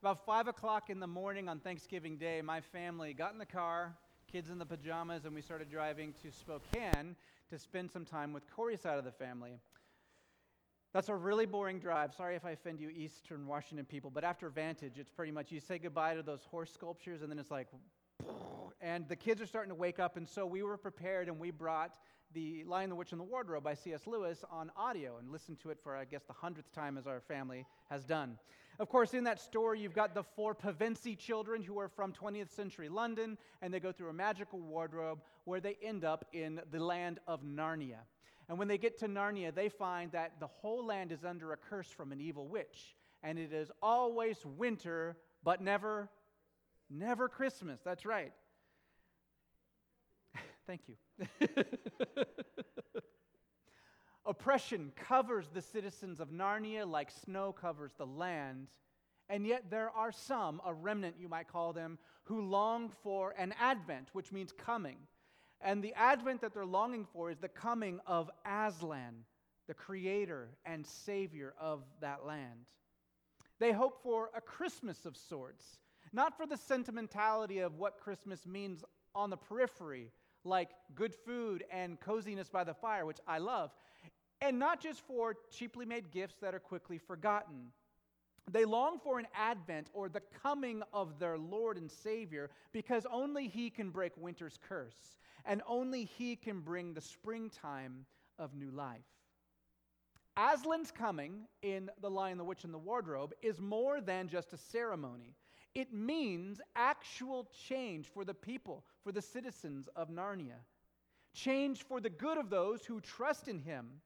About 5 o'clock in the morning on Thanksgiving Day, my family got in the car, kids in the pajamas, and we started driving to Spokane to spend some time with Corey's side of the family. That's a really boring drive. Sorry if I offend you, Eastern Washington people, but after Vantage, it's pretty much you say goodbye to those horse sculptures, and then it's like, and the kids are starting to wake up, and so we were prepared and we brought the Lion, the Witch, and the Wardrobe by C.S. Lewis on audio and listened to it for, I guess, the hundredth time as our family has done. Of course, in that story, you've got the four Pevensie children who are from 20th century London, and they go through a magical wardrobe where they end up in the land of Narnia. And when they get to Narnia, they find that the whole land is under a curse from an evil witch, and it is always winter, but never, never Christmas. That's right. Thank you. Oppression covers the citizens of Narnia like snow covers the land. And yet, there are some, a remnant you might call them, who long for an advent, which means coming. And the advent that they're longing for is the coming of Aslan, the creator and savior of that land. They hope for a Christmas of sorts, not for the sentimentality of what Christmas means on the periphery, like good food and coziness by the fire, which I love, and not just for cheaply made gifts that are quickly forgotten. They long for an advent or the coming of their Lord and Savior because only He can break winter's curse and only He can bring the springtime of new life. Aslan's coming in The Lion, the Witch, and the Wardrobe is more than just a ceremony. It means actual change for the people, for the citizens of Narnia. Change for the good of those who trust in Him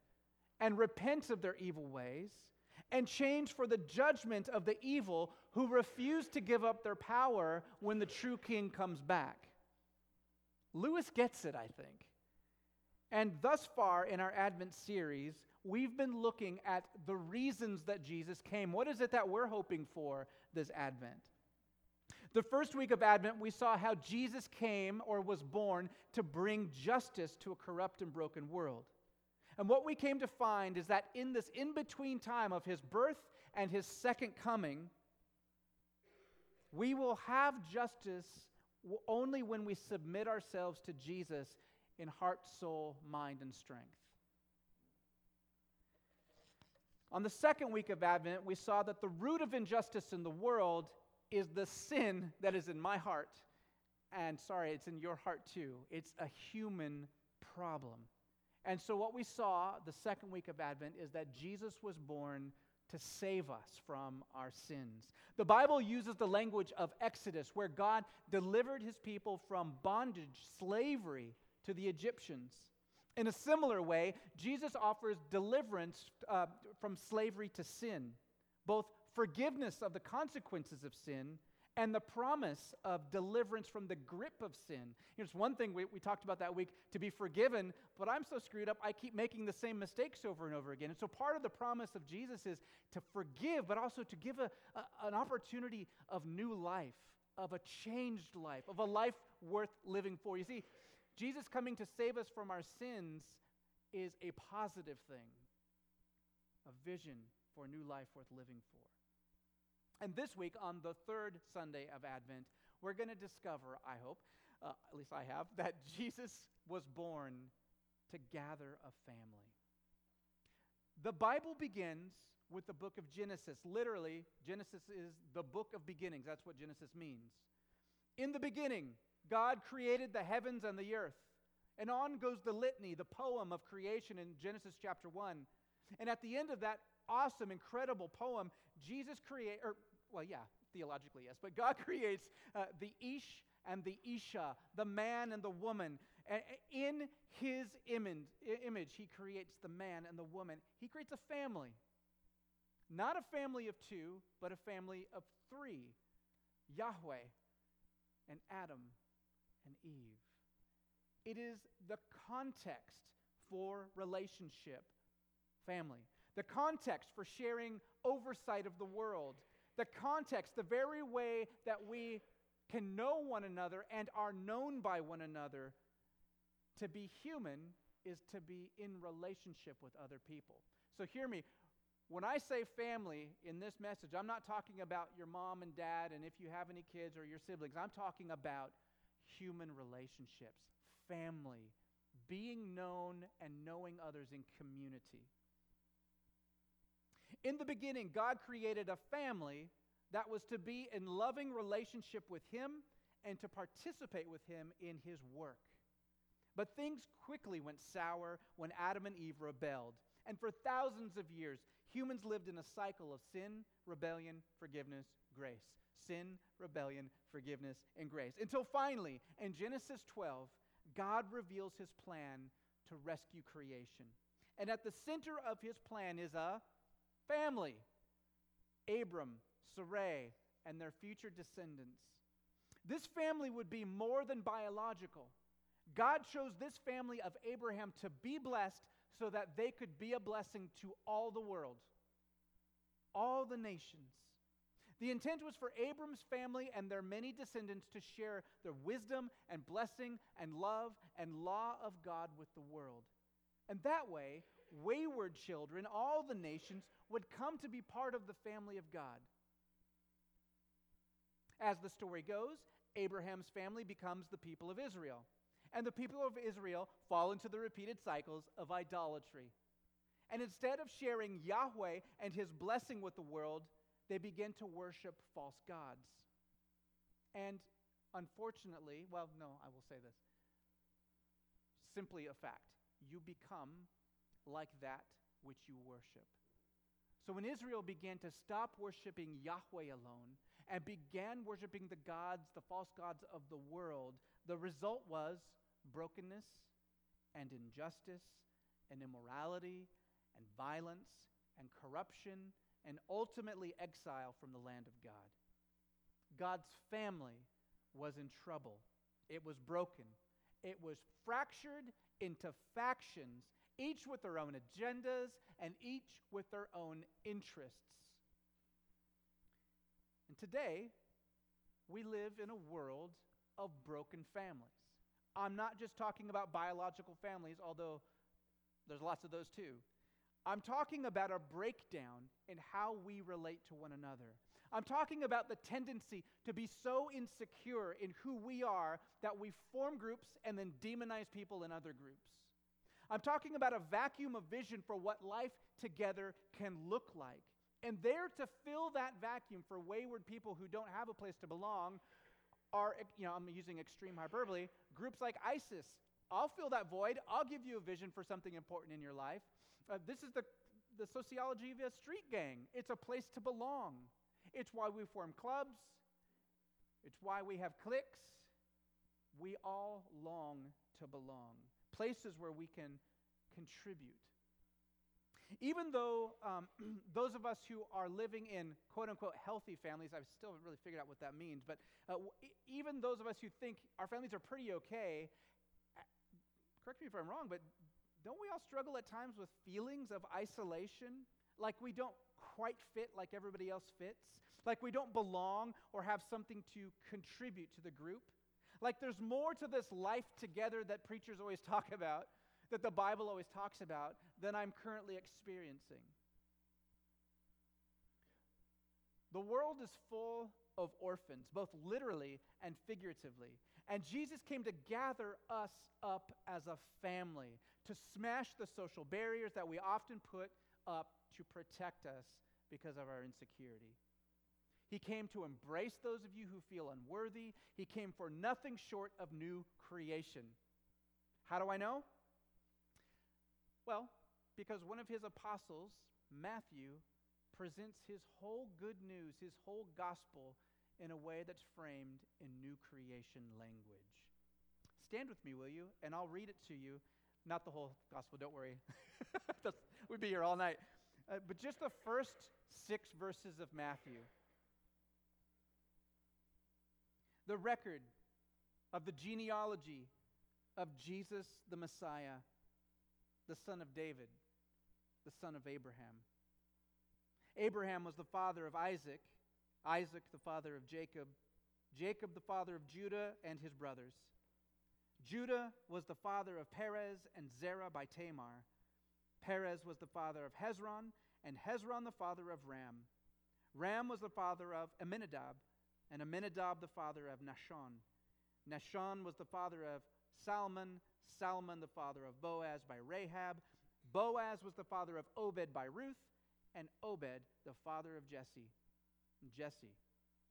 and repent of their evil ways, and change for the judgment of the evil who refuse to give up their power when the true king comes back. Lewis gets it, I think. And thus far in our Advent series, we've been looking at the reasons that Jesus came. What is it that we're hoping for this Advent? The first week of Advent, we saw how Jesus came or was born to bring justice to a corrupt and broken world. And what we came to find is that in this in between time of his birth and his second coming, we will have justice only when we submit ourselves to Jesus in heart, soul, mind, and strength. On the second week of Advent, we saw that the root of injustice in the world is the sin that is in my heart. And sorry, it's in your heart too. It's a human problem. And so, what we saw the second week of Advent is that Jesus was born to save us from our sins. The Bible uses the language of Exodus, where God delivered his people from bondage, slavery to the Egyptians. In a similar way, Jesus offers deliverance uh, from slavery to sin, both forgiveness of the consequences of sin and the promise of deliverance from the grip of sin. You know, it's one thing we, we talked about that week to be forgiven, but I'm so screwed up, I keep making the same mistakes over and over again. And so part of the promise of Jesus is to forgive, but also to give a, a, an opportunity of new life, of a changed life, of a life worth living for. You see, Jesus coming to save us from our sins is a positive thing, a vision for a new life worth living for. And this week, on the third Sunday of Advent, we're going to discover, I hope, uh, at least I have, that Jesus was born to gather a family. The Bible begins with the book of Genesis. Literally, Genesis is the book of beginnings. That's what Genesis means. In the beginning, God created the heavens and the earth. And on goes the litany, the poem of creation in Genesis chapter 1. And at the end of that awesome, incredible poem, Jesus create or well, yeah, theologically, yes, but God creates uh, the Ish and the Isha, the man and the woman. In his image, image, he creates the man and the woman. He creates a family. Not a family of two, but a family of three Yahweh and Adam and Eve. It is the context for relationship, family, the context for sharing oversight of the world, the context, the very way that we can know one another and are known by one another. To be human is to be in relationship with other people. So hear me. When I say family in this message, I'm not talking about your mom and dad and if you have any kids or your siblings. I'm talking about human relationships, family, being known and knowing others in community. In the beginning, God created a family that was to be in loving relationship with Him and to participate with Him in His work. But things quickly went sour when Adam and Eve rebelled. And for thousands of years, humans lived in a cycle of sin, rebellion, forgiveness, grace. Sin, rebellion, forgiveness, and grace. Until finally, in Genesis 12, God reveals his plan to rescue creation. And at the center of his plan is a family Abram, Sarai, and their future descendants. This family would be more than biological. God chose this family of Abraham to be blessed so that they could be a blessing to all the world, all the nations. The intent was for Abram's family and their many descendants to share the wisdom and blessing and love and law of God with the world. And that way, wayward children, all the nations, would come to be part of the family of God. As the story goes, Abraham's family becomes the people of Israel. And the people of Israel fall into the repeated cycles of idolatry. And instead of sharing Yahweh and his blessing with the world, they begin to worship false gods. And unfortunately, well, no, I will say this simply a fact. You become like that which you worship. So when Israel began to stop worshiping Yahweh alone and began worshiping the gods, the false gods of the world, the result was brokenness and injustice and immorality and violence and corruption and ultimately exile from the land of God. God's family was in trouble. It was broken. It was fractured into factions each with their own agendas and each with their own interests. And today, we live in a world of broken families. I'm not just talking about biological families, although there's lots of those too. I'm talking about a breakdown in how we relate to one another. I'm talking about the tendency to be so insecure in who we are that we form groups and then demonize people in other groups. I'm talking about a vacuum of vision for what life together can look like. And there to fill that vacuum for wayward people who don't have a place to belong are, you know, I'm using extreme hyperbole, groups like ISIS. I'll fill that void. I'll give you a vision for something important in your life. Uh, this is the, the sociology of a street gang. It's a place to belong. It's why we form clubs. It's why we have cliques. We all long to belong places where we can contribute. Even though um, those of us who are living in quote unquote healthy families, I still haven't really figured out what that means, but uh, w- even those of us who think our families are pretty okay, correct me if I'm wrong, but don't we all struggle at times with feelings of isolation? Like we don't quite fit like everybody else fits? Like we don't belong or have something to contribute to the group? Like there's more to this life together that preachers always talk about, that the Bible always talks about, than I'm currently experiencing. The world is full of orphans, both literally and figuratively. And Jesus came to gather us up as a family, to smash the social barriers that we often put up to protect us because of our insecurity. He came to embrace those of you who feel unworthy. He came for nothing short of new creation. How do I know? Well, because one of his apostles, Matthew, presents his whole good news, his whole gospel, in a way that's framed in new creation language. Stand with me, will you? And I'll read it to you. Not the whole gospel, don't worry. We'd be here all night. Uh, but just the first six verses of Matthew. The record of the genealogy of Jesus the Messiah, the son of David, the son of Abraham. Abraham was the father of Isaac, Isaac the father of Jacob, Jacob the father of Judah and his brothers. Judah was the father of Perez and Zerah by Tamar. Perez was the father of Hezron, and Hezron the father of Ram. Ram was the father of Amminadab, and Amminadab the father of Nahshon. Nahshon was the father of Salmon, Salmon the father of Boaz by Rahab. Boaz was the father of Obed by Ruth, and Obed the father of Jesse. And Jesse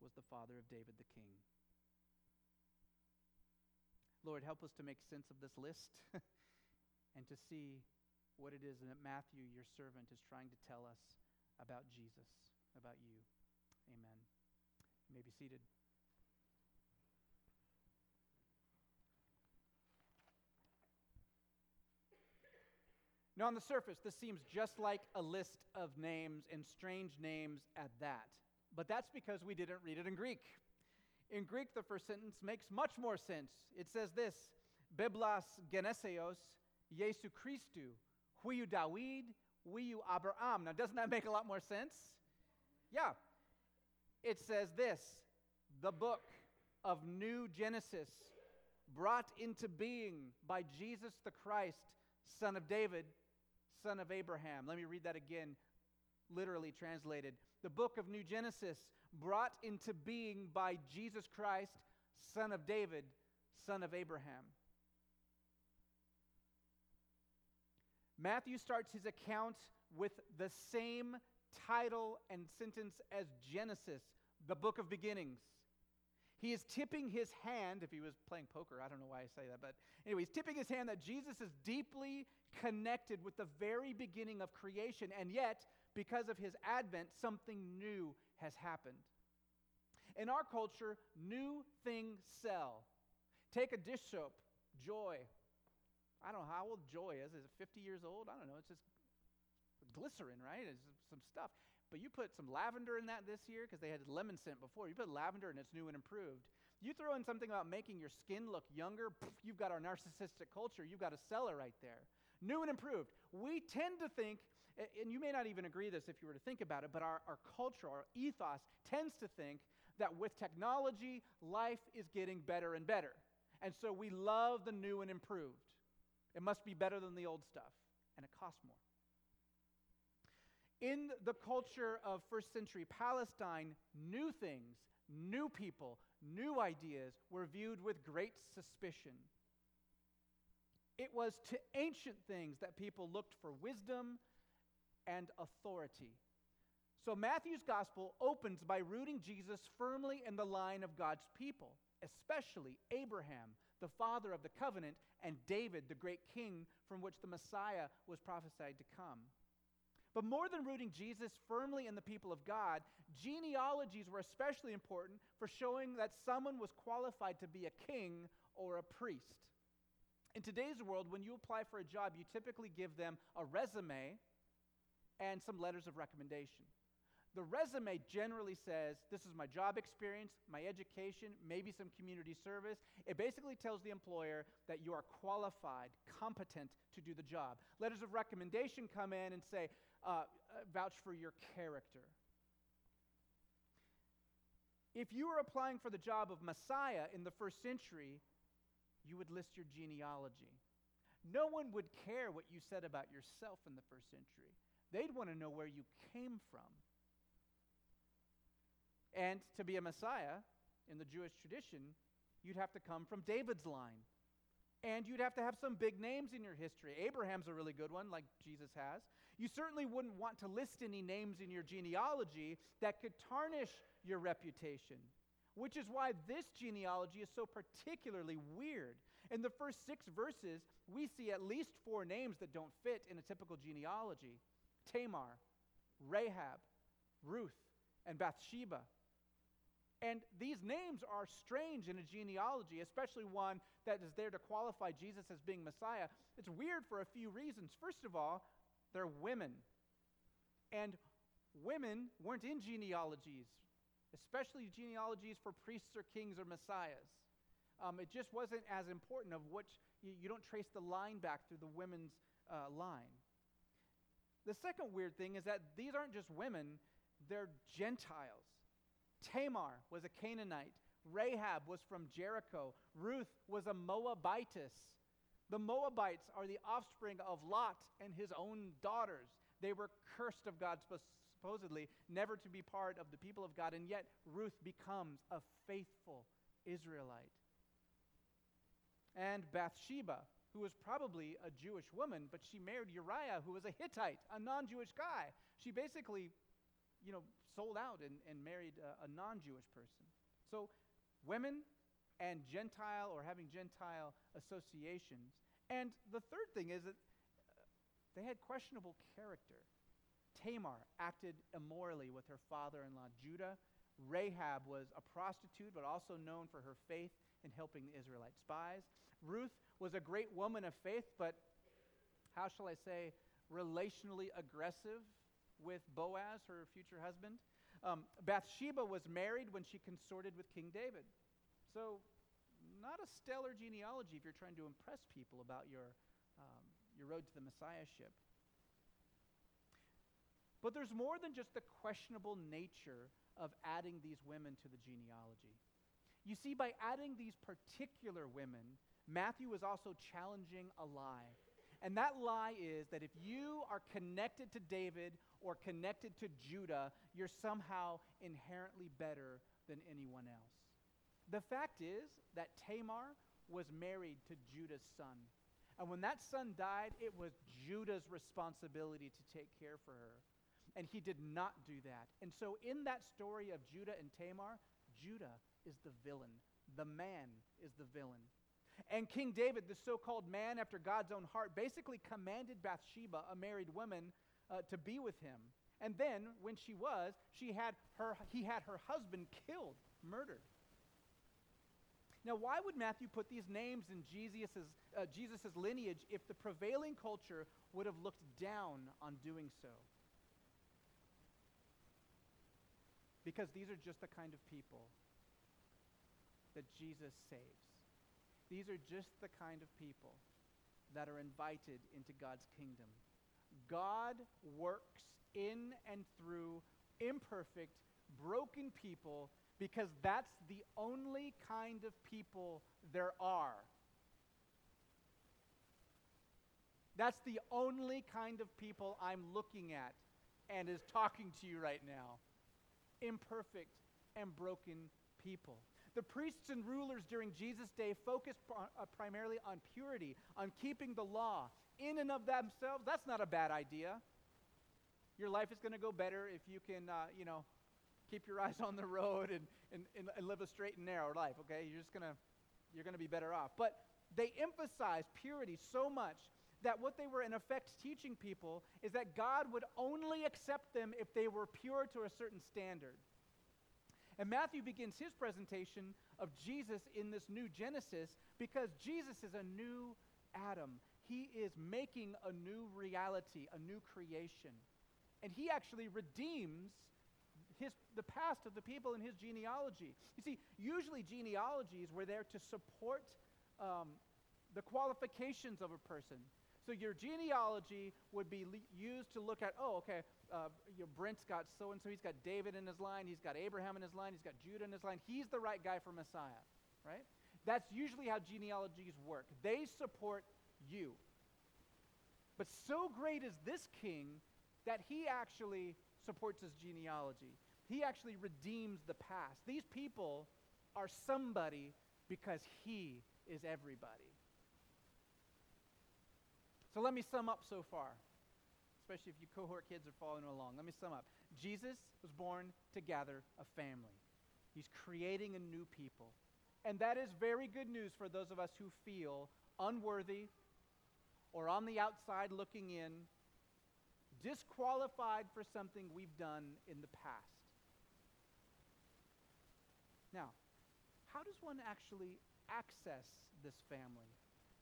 was the father of David the king. Lord, help us to make sense of this list and to see what it is that Matthew, your servant, is trying to tell us about Jesus, about you. Amen. You may be seated. Now, on the surface, this seems just like a list of names and strange names at that. But that's because we didn't read it in Greek. In Greek, the first sentence makes much more sense. It says this Biblas geneseos Jesu Christu, huiu David, huiu Abraham. Now, doesn't that make a lot more sense? Yeah. It says this the book of new Genesis, brought into being by Jesus the Christ, son of David, son of Abraham. Let me read that again, literally translated. The book of New Genesis, brought into being by Jesus Christ, son of David, son of Abraham. Matthew starts his account with the same title and sentence as Genesis, the book of beginnings. He is tipping his hand, if he was playing poker, I don't know why I say that, but anyway, he's tipping his hand that Jesus is deeply connected with the very beginning of creation, and yet, because of his advent, something new has happened. In our culture, new things sell. Take a dish soap, Joy. I don't know how old Joy is. Is it 50 years old? I don't know. It's just glycerin, right? It's some stuff. But you put some lavender in that this year because they had lemon scent before. You put lavender and it's new and improved. You throw in something about making your skin look younger, you've got our narcissistic culture. You've got a seller right there. New and improved. We tend to think, and you may not even agree this if you were to think about it, but our, our culture, our ethos tends to think that with technology, life is getting better and better. And so we love the new and improved. It must be better than the old stuff, and it costs more. In the culture of first century Palestine, new things, new people, new ideas were viewed with great suspicion. It was to ancient things that people looked for wisdom and authority. So Matthew's gospel opens by rooting Jesus firmly in the line of God's people, especially Abraham, the father of the covenant, and David, the great king from which the Messiah was prophesied to come. But more than rooting Jesus firmly in the people of God, genealogies were especially important for showing that someone was qualified to be a king or a priest. In today's world, when you apply for a job, you typically give them a resume and some letters of recommendation. The resume generally says this is my job experience, my education, maybe some community service. It basically tells the employer that you are qualified, competent to do the job. Letters of recommendation come in and say, uh, vouch for your character. If you were applying for the job of Messiah in the first century, you would list your genealogy. No one would care what you said about yourself in the first century. They'd want to know where you came from. And to be a Messiah in the Jewish tradition, you'd have to come from David's line. And you'd have to have some big names in your history. Abraham's a really good one, like Jesus has. You certainly wouldn't want to list any names in your genealogy that could tarnish your reputation, which is why this genealogy is so particularly weird. In the first six verses, we see at least four names that don't fit in a typical genealogy Tamar, Rahab, Ruth, and Bathsheba. And these names are strange in a genealogy, especially one that is there to qualify Jesus as being Messiah. It's weird for a few reasons. First of all, they're women. And women weren't in genealogies, especially genealogies for priests or kings or messiahs. Um, it just wasn't as important of which you, you, don't trace the line back through the women's uh, line. The second weird thing is that these aren't just women, they're Gentiles. Tamar was a Canaanite. Rahab was from Jericho. Ruth was a Moabitess. The Moabites are the offspring of Lot and his own daughters. They were cursed of God, supposedly, never to be part of the people of God, and yet Ruth becomes a faithful Israelite. And Bathsheba, who was probably a Jewish woman, but she married Uriah, who was a Hittite, a non Jewish guy. She basically, you know, sold out and, and married a, a non Jewish person. So, women and Gentile or having Gentile associations. And the third thing is that uh, they had questionable character. Tamar acted immorally with her father in law Judah. Rahab was a prostitute, but also known for her faith in helping the Israelite spies. Ruth was a great woman of faith, but how shall I say, relationally aggressive with Boaz, her future husband. Um, Bathsheba was married when she consorted with King David. So, not a stellar genealogy if you're trying to impress people about your, um, your road to the messiahship. But there's more than just the questionable nature of adding these women to the genealogy. You see, by adding these particular women, Matthew is also challenging a lie. And that lie is that if you are connected to David or connected to Judah, you're somehow inherently better than anyone else. The fact is that Tamar was married to Judah's son. And when that son died, it was Judah's responsibility to take care for her. And he did not do that. And so, in that story of Judah and Tamar, Judah is the villain. The man is the villain. And King David, the so called man after God's own heart, basically commanded Bathsheba, a married woman, uh, to be with him. And then, when she was, she had her, he had her husband killed, murdered. Now, why would Matthew put these names in Jesus' uh, Jesus's lineage if the prevailing culture would have looked down on doing so? Because these are just the kind of people that Jesus saves. These are just the kind of people that are invited into God's kingdom. God works in and through imperfect, broken people because that's the only kind of people there are. That's the only kind of people I'm looking at and is talking to you right now imperfect, and broken people. The priests and rulers during Jesus' day focused uh, primarily on purity, on keeping the law. In and of themselves, that's not a bad idea. Your life is going to go better if you can, uh, you know, keep your eyes on the road and, and, and, live a straight and narrow life, okay? You're just going to, you're going to be better off. But they emphasize purity so much that what they were in effect teaching people is that God would only accept them if they were pure to a certain standard. And Matthew begins his presentation of Jesus in this new Genesis because Jesus is a new Adam. He is making a new reality, a new creation. And he actually redeems his, the past of the people in his genealogy. You see, usually genealogies were there to support um, the qualifications of a person. So your genealogy would be le- used to look at, oh, okay, uh, you know, Brent's got so and so. He's got David in his line. He's got Abraham in his line. He's got Judah in his line. He's the right guy for Messiah, right? That's usually how genealogies work. They support you. But so great is this king that he actually supports his genealogy. He actually redeems the past. These people are somebody because he is everybody. So let me sum up so far, especially if you cohort kids are following along. Let me sum up. Jesus was born to gather a family, he's creating a new people. And that is very good news for those of us who feel unworthy or on the outside looking in, disqualified for something we've done in the past. Now, how does one actually access this family?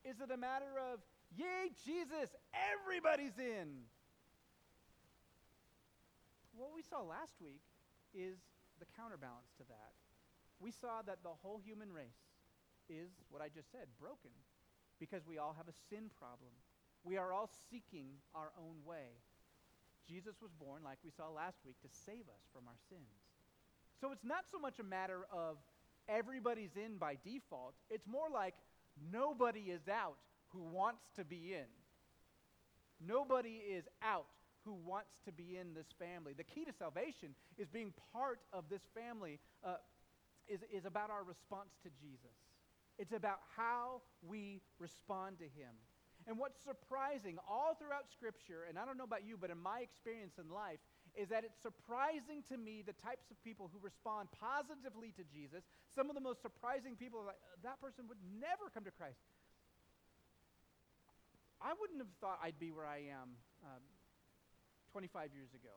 Is it a matter of Yay, Jesus, everybody's in. What we saw last week is the counterbalance to that. We saw that the whole human race is, what I just said, broken because we all have a sin problem. We are all seeking our own way. Jesus was born, like we saw last week, to save us from our sins. So it's not so much a matter of everybody's in by default, it's more like nobody is out who wants to be in. Nobody is out who wants to be in this family. The key to salvation is being part of this family, uh, is, is about our response to Jesus. It's about how we respond to him. And what's surprising all throughout Scripture, and I don't know about you, but in my experience in life, is that it's surprising to me the types of people who respond positively to Jesus. Some of the most surprising people are like, that person would never come to Christ. I wouldn't have thought I'd be where I am um, 25 years ago.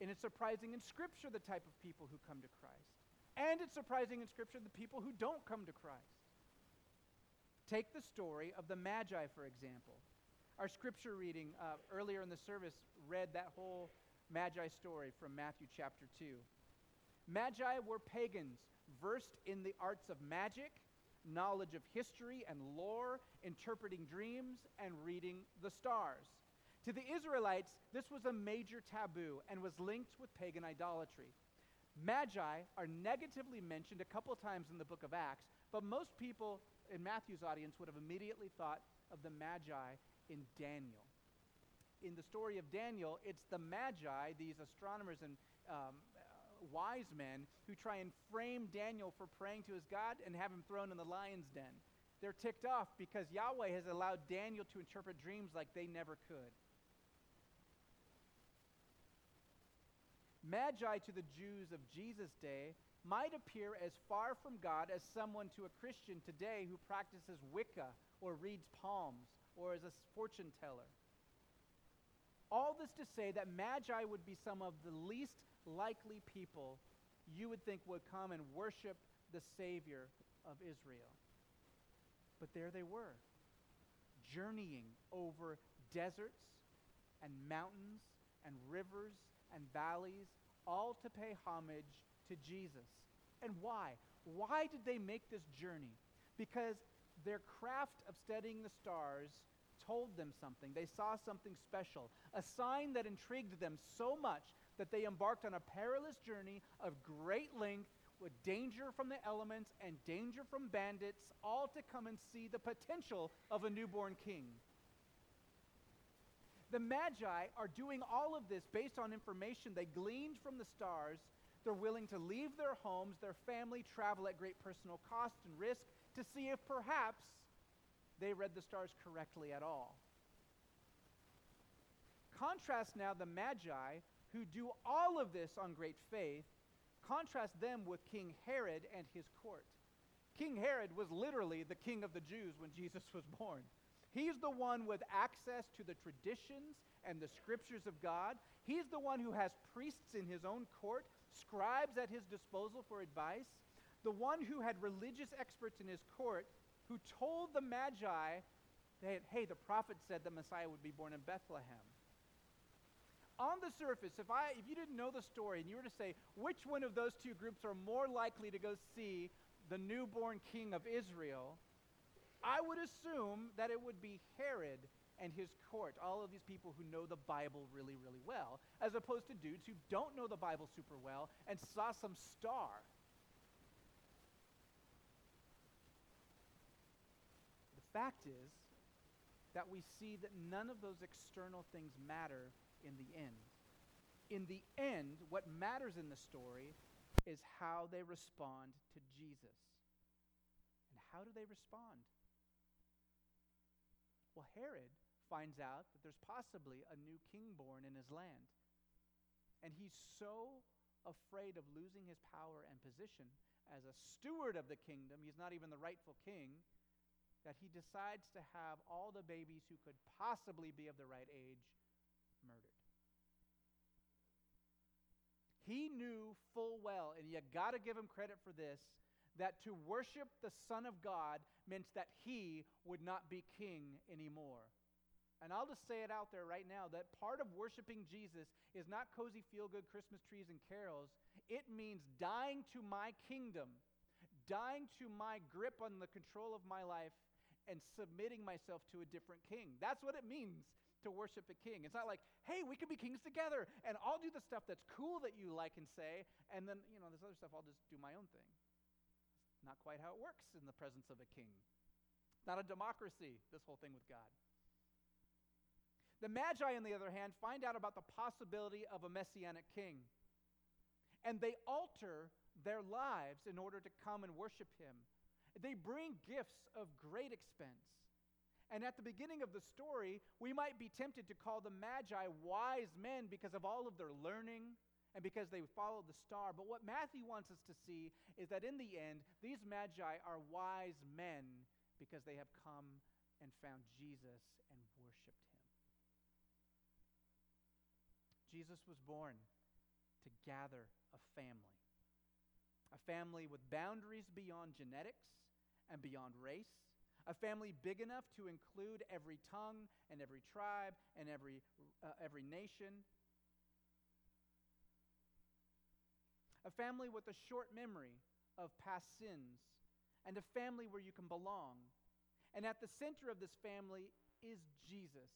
And it's surprising in Scripture the type of people who come to Christ. And it's surprising in Scripture the people who don't come to Christ. Take the story of the Magi, for example. Our scripture reading uh, earlier in the service read that whole Magi story from Matthew chapter 2. Magi were pagans, versed in the arts of magic, knowledge of history and lore, interpreting dreams, and reading the stars. To the Israelites, this was a major taboo and was linked with pagan idolatry. Magi are negatively mentioned a couple times in the book of Acts, but most people in Matthew's audience would have immediately thought of the Magi in Daniel. In the story of Daniel, it's the Magi, these astronomers and um, uh, wise men, who try and frame Daniel for praying to his God and have him thrown in the lion's den. They're ticked off because Yahweh has allowed Daniel to interpret dreams like they never could. Magi to the Jews of Jesus' day might appear as far from God as someone to a Christian today who practices Wicca or reads palms or as a fortune teller. All this to say that Magi would be some of the least likely people you would think would come and worship the Savior of Israel. But there they were, journeying over deserts and mountains and rivers and valleys, all to pay homage to Jesus. And why? Why did they make this journey? Because their craft of studying the stars told them something. They saw something special, a sign that intrigued them so much that they embarked on a perilous journey of great length with danger from the elements and danger from bandits, all to come and see the potential of a newborn king. The Magi are doing all of this based on information they gleaned from the stars. They're willing to leave their homes, their family, travel at great personal cost and risk to see if perhaps they read the stars correctly at all. Contrast now the Magi, who do all of this on great faith, contrast them with King Herod and his court. King Herod was literally the king of the Jews when Jesus was born. He's the one with access to the traditions and the scriptures of God. He's the one who has priests in his own court, scribes at his disposal for advice, the one who had religious experts in his court who told the Magi that, hey, the prophet said the Messiah would be born in Bethlehem. On the surface, if, I, if you didn't know the story and you were to say which one of those two groups are more likely to go see the newborn king of Israel, I would assume that it would be Herod and his court, all of these people who know the Bible really, really well, as opposed to dudes who don't know the Bible super well and saw some star fact is that we see that none of those external things matter in the end. In the end, what matters in the story is how they respond to Jesus. And how do they respond? Well, Herod finds out that there's possibly a new king born in his land. And he's so afraid of losing his power and position as a steward of the kingdom, he's not even the rightful king that he decides to have all the babies who could possibly be of the right age murdered. He knew full well, and you got to give him credit for this, that to worship the Son of God meant that he would not be king anymore. And I'll just say it out there right now that part of worshiping Jesus is not cozy, feel good Christmas trees and carols. It means dying to my kingdom, dying to my grip on the control of my life, and submitting myself to a different king. That's what it means to worship a king. It's not like, hey, we can be kings together and I'll do the stuff that's cool that you like and say, and then, you know, this other stuff, I'll just do my own thing. It's not quite how it works in the presence of a king. Not a democracy, this whole thing with God. The Magi, on the other hand, find out about the possibility of a messianic king. And they alter their lives in order to come and worship him. They bring gifts of great expense. And at the beginning of the story, we might be tempted to call the Magi wise men because of all of their learning and because they followed the star. But what Matthew wants us to see is that in the end, these Magi are wise men because they have come and found Jesus and worshiped him. Jesus was born to gather a family, a family with boundaries beyond genetics and beyond race. A family big enough to include every tongue and every tribe and every, uh, every nation a family with a short memory of past sins, and a family where you can belong. And at the center of this family is Jesus.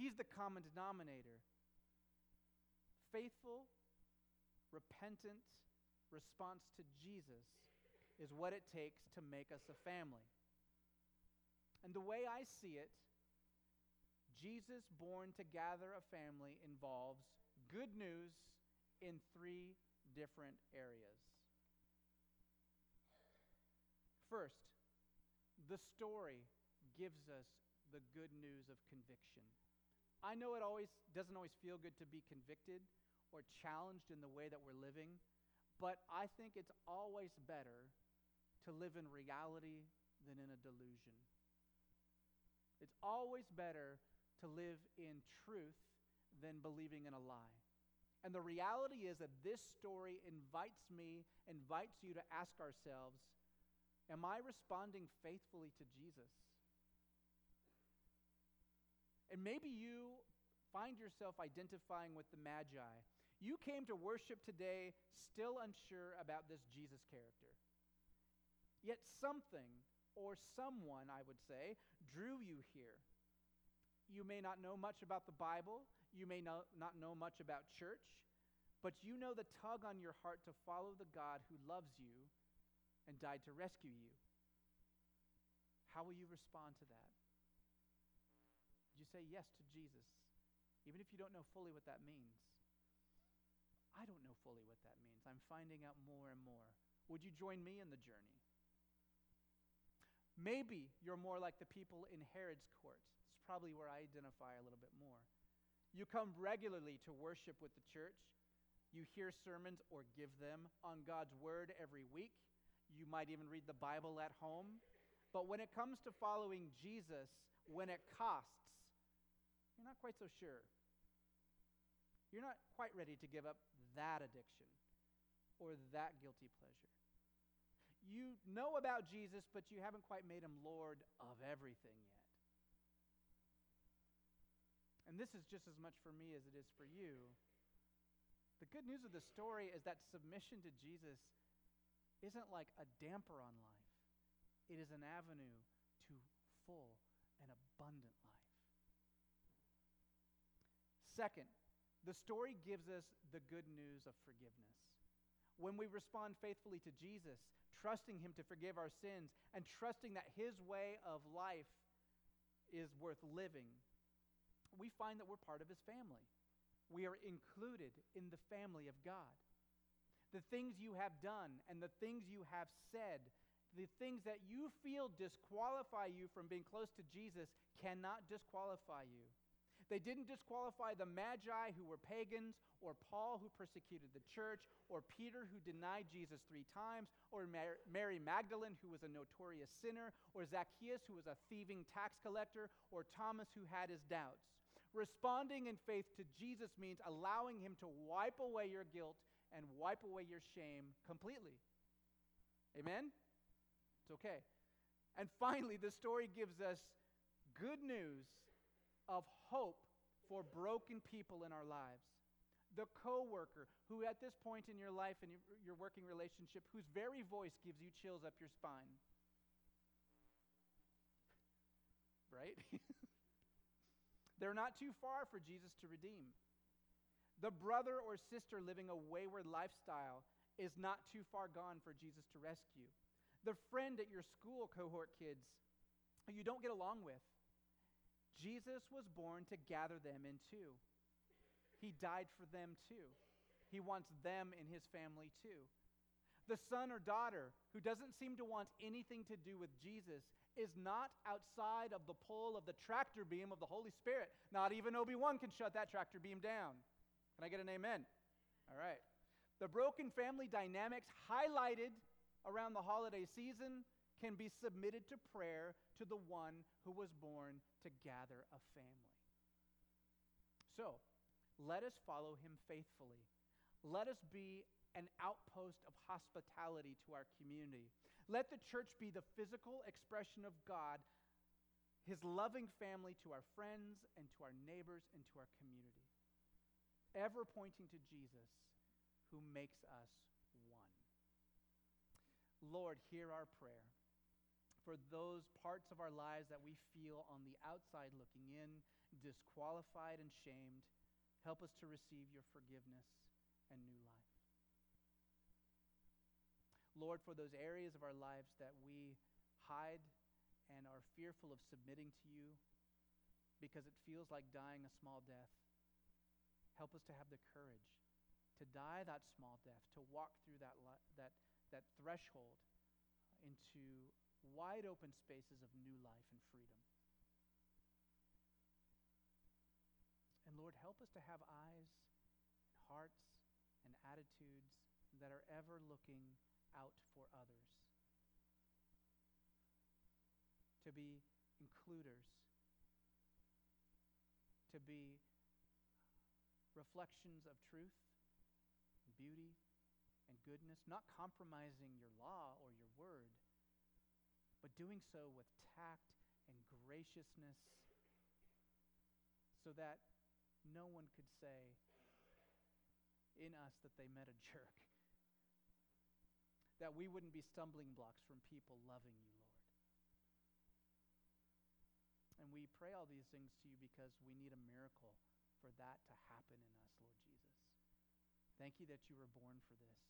He's the common denominator. Faithful, repentant response to Jesus is what it takes to make us a family. And the way I see it, Jesus born to gather a family involves good news in three different areas. First, the story gives us the good news of conviction. I know it always doesn't always feel good to be convicted or challenged in the way that we're living, but I think it's always better to live in reality than in a delusion. It's always better to live in truth than believing in a lie. And the reality is that this story invites me, invites you to ask ourselves Am I responding faithfully to Jesus? And maybe you find yourself identifying with the Magi. You came to worship today still unsure about this Jesus character. Yet something, or someone, I would say, drew you here. You may not know much about the Bible. You may not know much about church, but you know the tug on your heart to follow the God who loves you and died to rescue you. How will you respond to that? You say yes to Jesus, even if you don't know fully what that means? I don't know fully what that means. I'm finding out more and more. Would you join me in the journey? Maybe you're more like the people in Herod's court. It's probably where I identify a little bit more. You come regularly to worship with the church. You hear sermons or give them on God's word every week. You might even read the Bible at home. But when it comes to following Jesus, when it costs, you're not quite so sure. You're not quite ready to give up that addiction or that guilty pleasure. You know about Jesus, but you haven't quite made him Lord of everything yet. And this is just as much for me as it is for you. The good news of the story is that submission to Jesus isn't like a damper on life, it is an avenue to full and abundant life. Second, the story gives us the good news of forgiveness. When we respond faithfully to Jesus, trusting Him to forgive our sins, and trusting that His way of life is worth living, we find that we're part of his family. We are included in the family of God. The things you have done and the things you have said, the things that you feel disqualify you from being close to Jesus, cannot disqualify you. They didn't disqualify the Magi who were pagans, or Paul who persecuted the church, or Peter who denied Jesus three times, or Mary Magdalene who was a notorious sinner, or Zacchaeus who was a thieving tax collector, or Thomas who had his doubts. Responding in faith to Jesus means allowing Him to wipe away your guilt and wipe away your shame completely. Amen? It's okay. And finally, the story gives us good news of hope for broken people in our lives. The coworker who, at this point in your life and your, working relationship, whose very voice gives you chills up your spine. Right? They're not too far for Jesus to redeem. The brother or sister living a wayward lifestyle is not too far gone for Jesus to rescue. The friend at your school cohort kids who you don't get along with, Jesus was born to gather them in too. He died for them too. He wants them in his family too. The son or daughter who doesn't seem to want anything to do with Jesus is not outside of the pull of the tractor beam of the Holy Spirit. Not even Obi Wan can shut that tractor beam down. Can I get an amen? All right. The broken family dynamics highlighted around the holiday season can be submitted to prayer to the one who was born to gather a family. So, let us follow him faithfully. Let us be an outpost of hospitality to our community. Let the church be the physical expression of God, his loving family to our friends and to our neighbors and to our community, ever pointing to Jesus who makes us one. Lord, hear our prayer for those parts of our lives that we feel on the outside looking in, disqualified and shamed. Help us to receive your forgiveness and new life. Lord, for those areas of our lives that we hide and are fearful of submitting to you because it feels like dying a small death, help us to have the courage to die that small death, to walk through that, that, that threshold into wide open spaces of new life and freedom. And Lord, help us to have eyes, and hearts, and attitudes that are ever looking out for others, to be includers, to be reflections of truth, and beauty, and goodness, not compromising your law or your word, but doing so with tact and graciousness so that no one could say in us that they met a jerk that we wouldn't be stumbling blocks from people loving you, Lord. And we pray all these things to you because we need a miracle for that to happen in us, Lord Jesus. Thank you that you were born for this.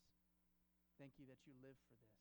Thank you that you live for this.